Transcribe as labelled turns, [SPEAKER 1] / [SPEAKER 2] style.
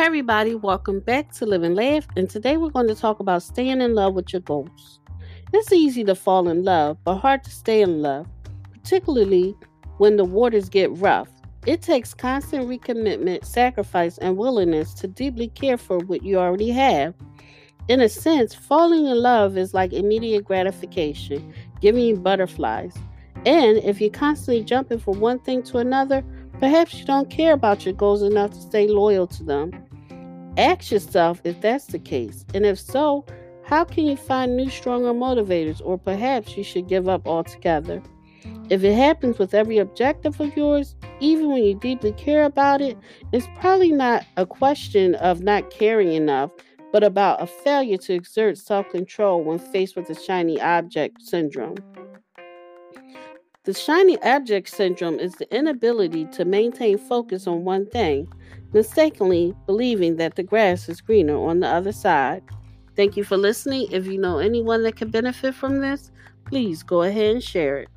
[SPEAKER 1] Everybody, welcome back to Live and Laugh. And today we're going to talk about staying in love with your goals. It's easy to fall in love, but hard to stay in love, particularly when the waters get rough. It takes constant recommitment, sacrifice, and willingness to deeply care for what you already have. In a sense, falling in love is like immediate gratification, giving you butterflies. And if you're constantly jumping from one thing to another, perhaps you don't care about your goals enough to stay loyal to them. Ask yourself if that's the case, and if so, how can you find new, stronger motivators, or perhaps you should give up altogether? If it happens with every objective of yours, even when you deeply care about it, it's probably not a question of not caring enough, but about a failure to exert self control when faced with the shiny object syndrome. The shiny object syndrome is the inability to maintain focus on one thing, mistakenly believing that the grass is greener on the other side. Thank you for listening. If you know anyone that could benefit from this, please go ahead and share it.